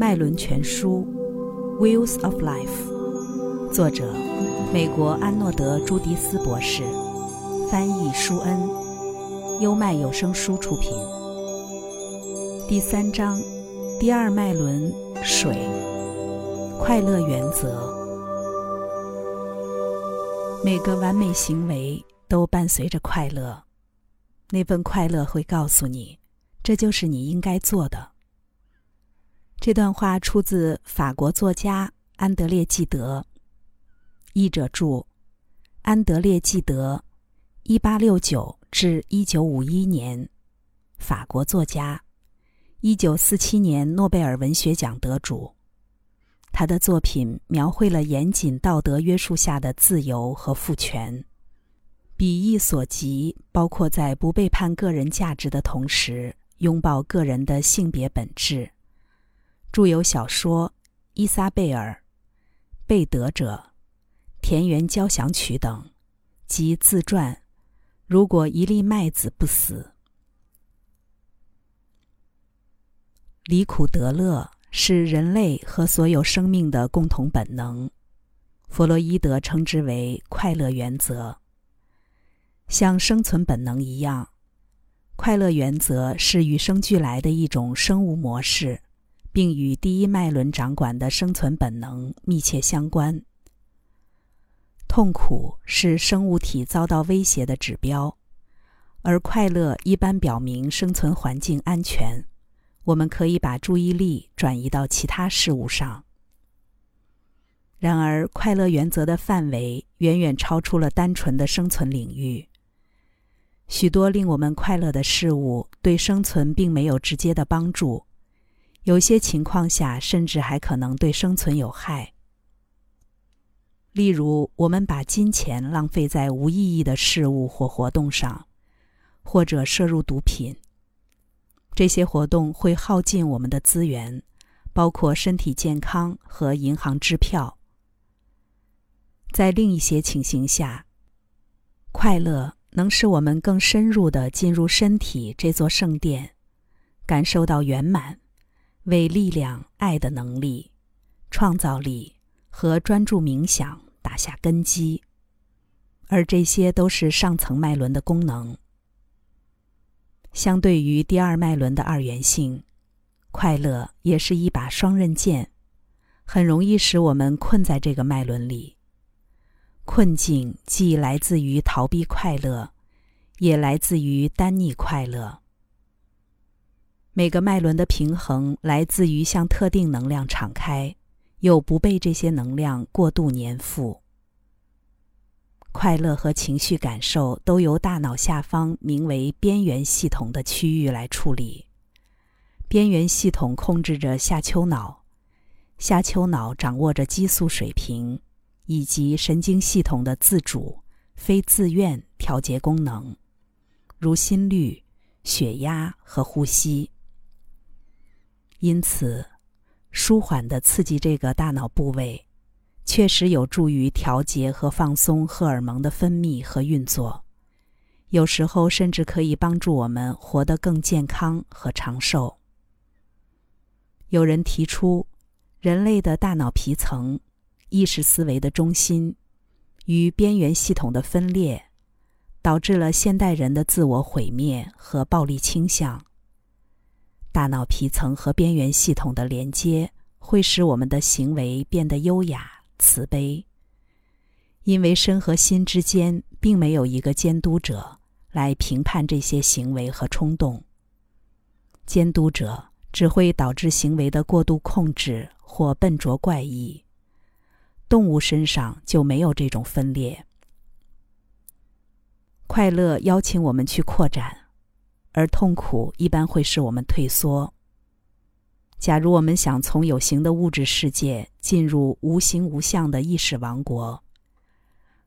麦伦全书》（Wheels of Life），作者美国安诺德·朱迪斯博士，翻译舒恩，优麦有声书出品。第三章，第二脉轮水，快乐原则。每个完美行为都伴随着快乐，那份快乐会告诉你，这就是你应该做的。这段话出自法国作家安德烈·纪德。译者注：安德烈·纪德，一八六九至一九五一年，法国作家，一九四七年诺贝尔文学奖得主。他的作品描绘了严谨道德约束下的自由和赋权，笔意所及包括在不背叛个人价值的同时，拥抱个人的性别本质。著有小说《伊莎贝尔》《贝德者》《田园交响曲》等，及自传《如果一粒麦子不死》。离苦得乐是人类和所有生命的共同本能，弗洛伊德称之为快乐原则。像生存本能一样，快乐原则是与生俱来的一种生物模式。并与第一脉轮掌管的生存本能密切相关。痛苦是生物体遭到威胁的指标，而快乐一般表明生存环境安全。我们可以把注意力转移到其他事物上。然而，快乐原则的范围远远超出了单纯的生存领域。许多令我们快乐的事物对生存并没有直接的帮助。有些情况下，甚至还可能对生存有害。例如，我们把金钱浪费在无意义的事物或活动上，或者摄入毒品。这些活动会耗尽我们的资源，包括身体健康和银行支票。在另一些情形下，快乐能使我们更深入的进入身体这座圣殿，感受到圆满。为力量、爱的能力、创造力和专注冥想打下根基，而这些都是上层脉轮的功能。相对于第二脉轮的二元性，快乐也是一把双刃剑，很容易使我们困在这个脉轮里。困境既来自于逃避快乐，也来自于单逆快乐。每个脉轮的平衡来自于向特定能量敞开，又不被这些能量过度粘附。快乐和情绪感受都由大脑下方名为边缘系统的区域来处理。边缘系统控制着下丘脑，下丘脑掌握着激素水平以及神经系统的自主、非自愿调节功能，如心率、血压和呼吸。因此，舒缓的刺激这个大脑部位，确实有助于调节和放松荷尔蒙的分泌和运作。有时候甚至可以帮助我们活得更健康和长寿。有人提出，人类的大脑皮层、意识思维的中心与边缘系统的分裂，导致了现代人的自我毁灭和暴力倾向。大脑皮层和边缘系统的连接会使我们的行为变得优雅、慈悲，因为身和心之间并没有一个监督者来评判这些行为和冲动。监督者只会导致行为的过度控制或笨拙怪异。动物身上就没有这种分裂。快乐邀请我们去扩展。而痛苦一般会使我们退缩。假如我们想从有形的物质世界进入无形无相的意识王国，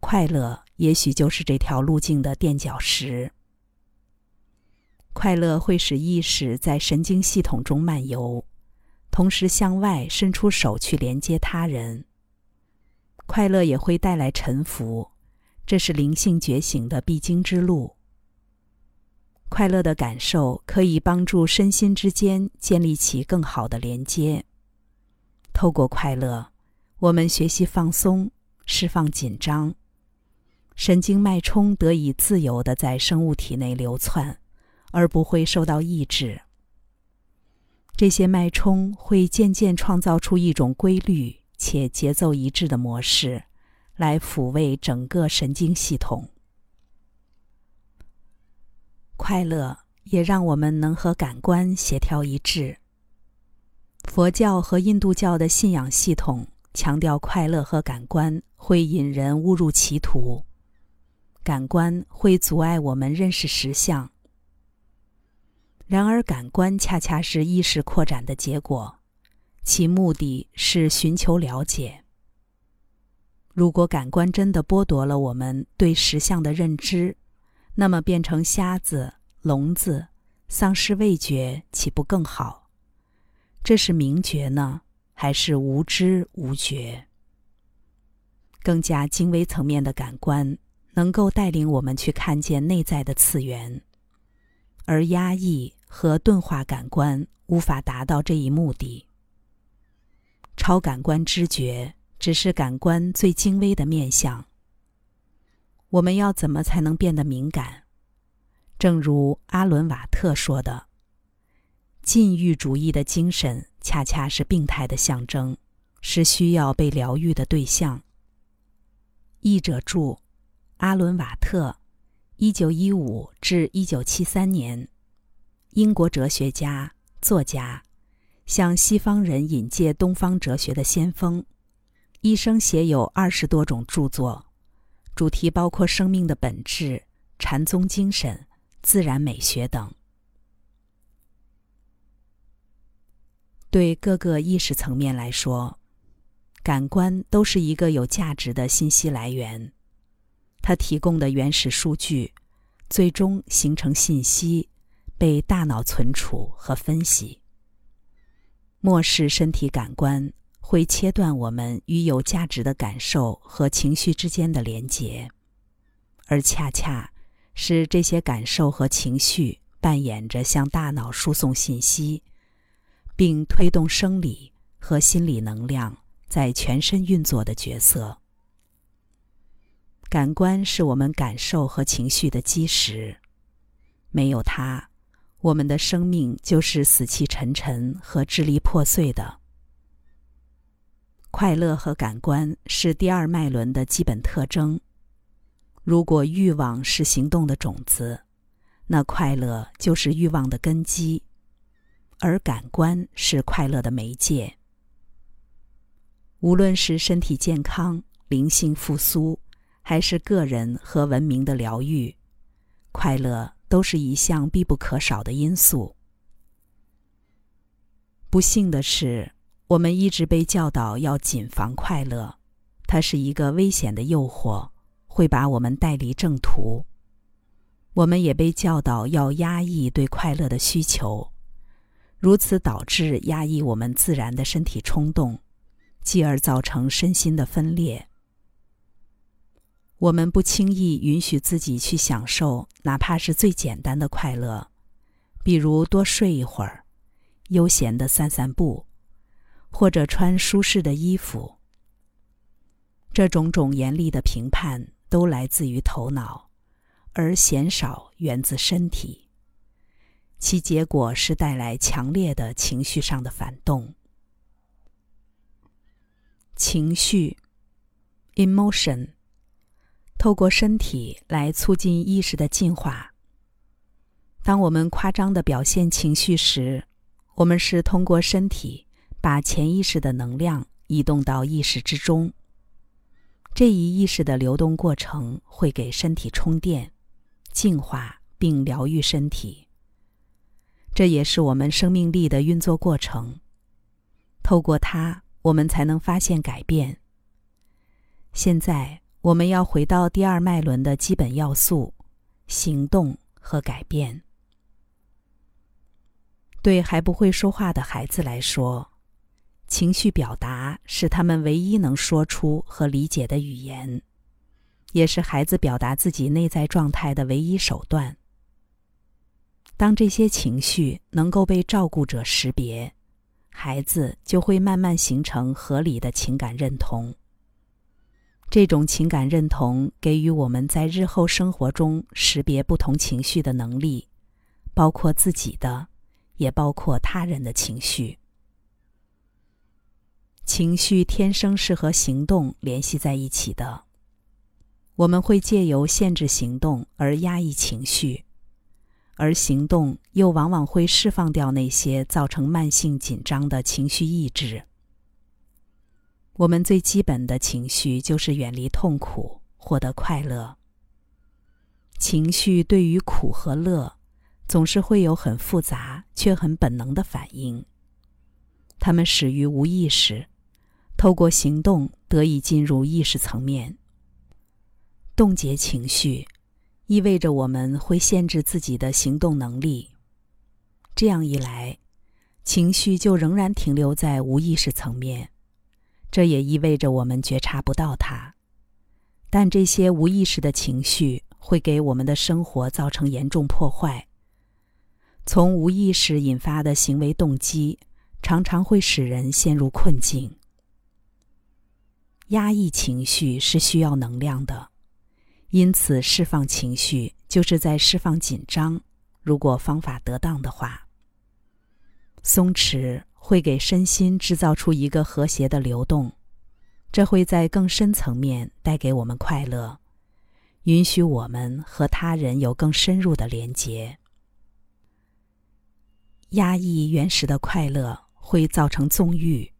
快乐也许就是这条路径的垫脚石。快乐会使意识在神经系统中漫游，同时向外伸出手去连接他人。快乐也会带来沉浮，这是灵性觉醒的必经之路。快乐的感受可以帮助身心之间建立起更好的连接，透过快乐，我们学习放松，释放紧张，神经脉冲得以自由的在生物体内流窜，而不会受到抑制。这些脉冲会渐渐创造出一种规律且节奏一致的模式，来抚慰整个神经系统。快乐也让我们能和感官协调一致。佛教和印度教的信仰系统强调快乐和感官会引人误入歧途，感官会阻碍我们认识实相。然而，感官恰恰是意识扩展的结果，其目的是寻求了解。如果感官真的剥夺了我们对实相的认知，那么变成瞎子、聋子，丧失味觉，岂不更好？这是明觉呢，还是无知无觉？更加精微层面的感官，能够带领我们去看见内在的次元，而压抑。和钝化感官无法达到这一目的。超感官知觉只是感官最精微的面相。我们要怎么才能变得敏感？正如阿伦瓦特说的：“禁欲主义的精神恰恰是病态的象征，是需要被疗愈的对象。”译者注：阿伦瓦特，一九一五至一九七三年。英国哲学家、作家，向西方人引介东方哲学的先锋，一生写有二十多种著作，主题包括生命的本质、禅宗精神、自然美学等。对各个意识层面来说，感官都是一个有价值的信息来源，它提供的原始数据，最终形成信息。被大脑存储和分析。漠视身体感官，会切断我们与有价值的感受和情绪之间的连结，而恰恰是这些感受和情绪扮演着向大脑输送信息，并推动生理和心理能量在全身运作的角色。感官是我们感受和情绪的基石，没有它。我们的生命就是死气沉沉和支离破碎的。快乐和感官是第二脉轮的基本特征。如果欲望是行动的种子，那快乐就是欲望的根基，而感官是快乐的媒介。无论是身体健康、灵性复苏，还是个人和文明的疗愈，快乐。都是一项必不可少的因素。不幸的是，我们一直被教导要谨防快乐，它是一个危险的诱惑，会把我们带离正途。我们也被教导要压抑对快乐的需求，如此导致压抑我们自然的身体冲动，继而造成身心的分裂。我们不轻易允许自己去享受哪怕是最简单的快乐，比如多睡一会儿，悠闲的散散步，或者穿舒适的衣服。这种种严厉的评判都来自于头脑，而鲜少源自身体。其结果是带来强烈的情绪上的反动。情绪，emotion。透过身体来促进意识的进化。当我们夸张的表现情绪时，我们是通过身体把潜意识的能量移动到意识之中。这一意识的流动过程会给身体充电、净化并疗愈身体。这也是我们生命力的运作过程。透过它，我们才能发现改变。现在。我们要回到第二脉轮的基本要素：行动和改变。对还不会说话的孩子来说，情绪表达是他们唯一能说出和理解的语言，也是孩子表达自己内在状态的唯一手段。当这些情绪能够被照顾者识别，孩子就会慢慢形成合理的情感认同。这种情感认同给予我们在日后生活中识别不同情绪的能力，包括自己的，也包括他人的情绪。情绪天生是和行动联系在一起的。我们会借由限制行动而压抑情绪，而行动又往往会释放掉那些造成慢性紧张的情绪抑制。我们最基本的情绪就是远离痛苦，获得快乐。情绪对于苦和乐，总是会有很复杂却很本能的反应。它们始于无意识。透过行动得以进入意识层面。冻结情绪，意味着我们会限制自己的行动能力。这样一来，情绪就仍然停留在无意识层面，这也意味着我们觉察不到它。但这些无意识的情绪会给我们的生活造成严重破坏。从无意识引发的行为动机，常常会使人陷入困境。压抑情绪是需要能量的，因此释放情绪就是在释放紧张。如果方法得当的话，松弛会给身心制造出一个和谐的流动，这会在更深层面带给我们快乐，允许我们和他人有更深入的连结。压抑原始的快乐会造成纵欲。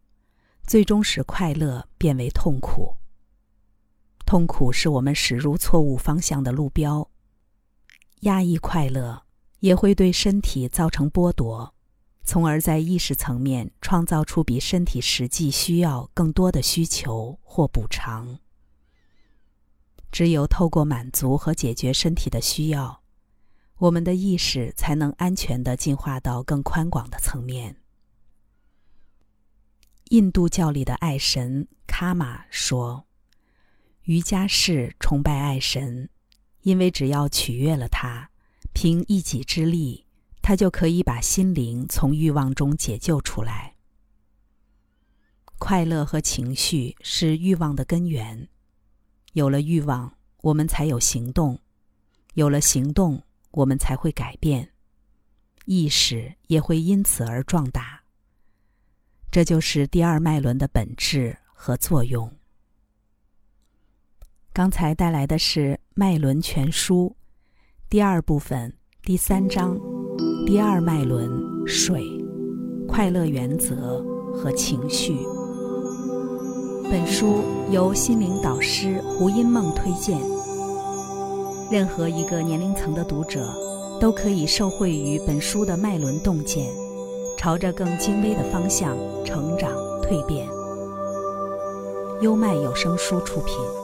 最终使快乐变为痛苦。痛苦是我们驶入错误方向的路标。压抑快乐也会对身体造成剥夺，从而在意识层面创造出比身体实际需要更多的需求或补偿。只有透过满足和解决身体的需要，我们的意识才能安全的进化到更宽广的层面。印度教里的爱神卡玛说：“瑜伽士崇拜爱神，因为只要取悦了他，凭一己之力，他就可以把心灵从欲望中解救出来。快乐和情绪是欲望的根源，有了欲望，我们才有行动；有了行动，我们才会改变，意识也会因此而壮大。”这就是第二脉轮的本质和作用。刚才带来的是《脉轮全书》第二部分第三章：第二脉轮水、快乐原则和情绪。本书由心灵导师胡因梦推荐。任何一个年龄层的读者都可以受惠于本书的脉轮洞见。朝着更精微的方向成长蜕变。优麦有声书出品。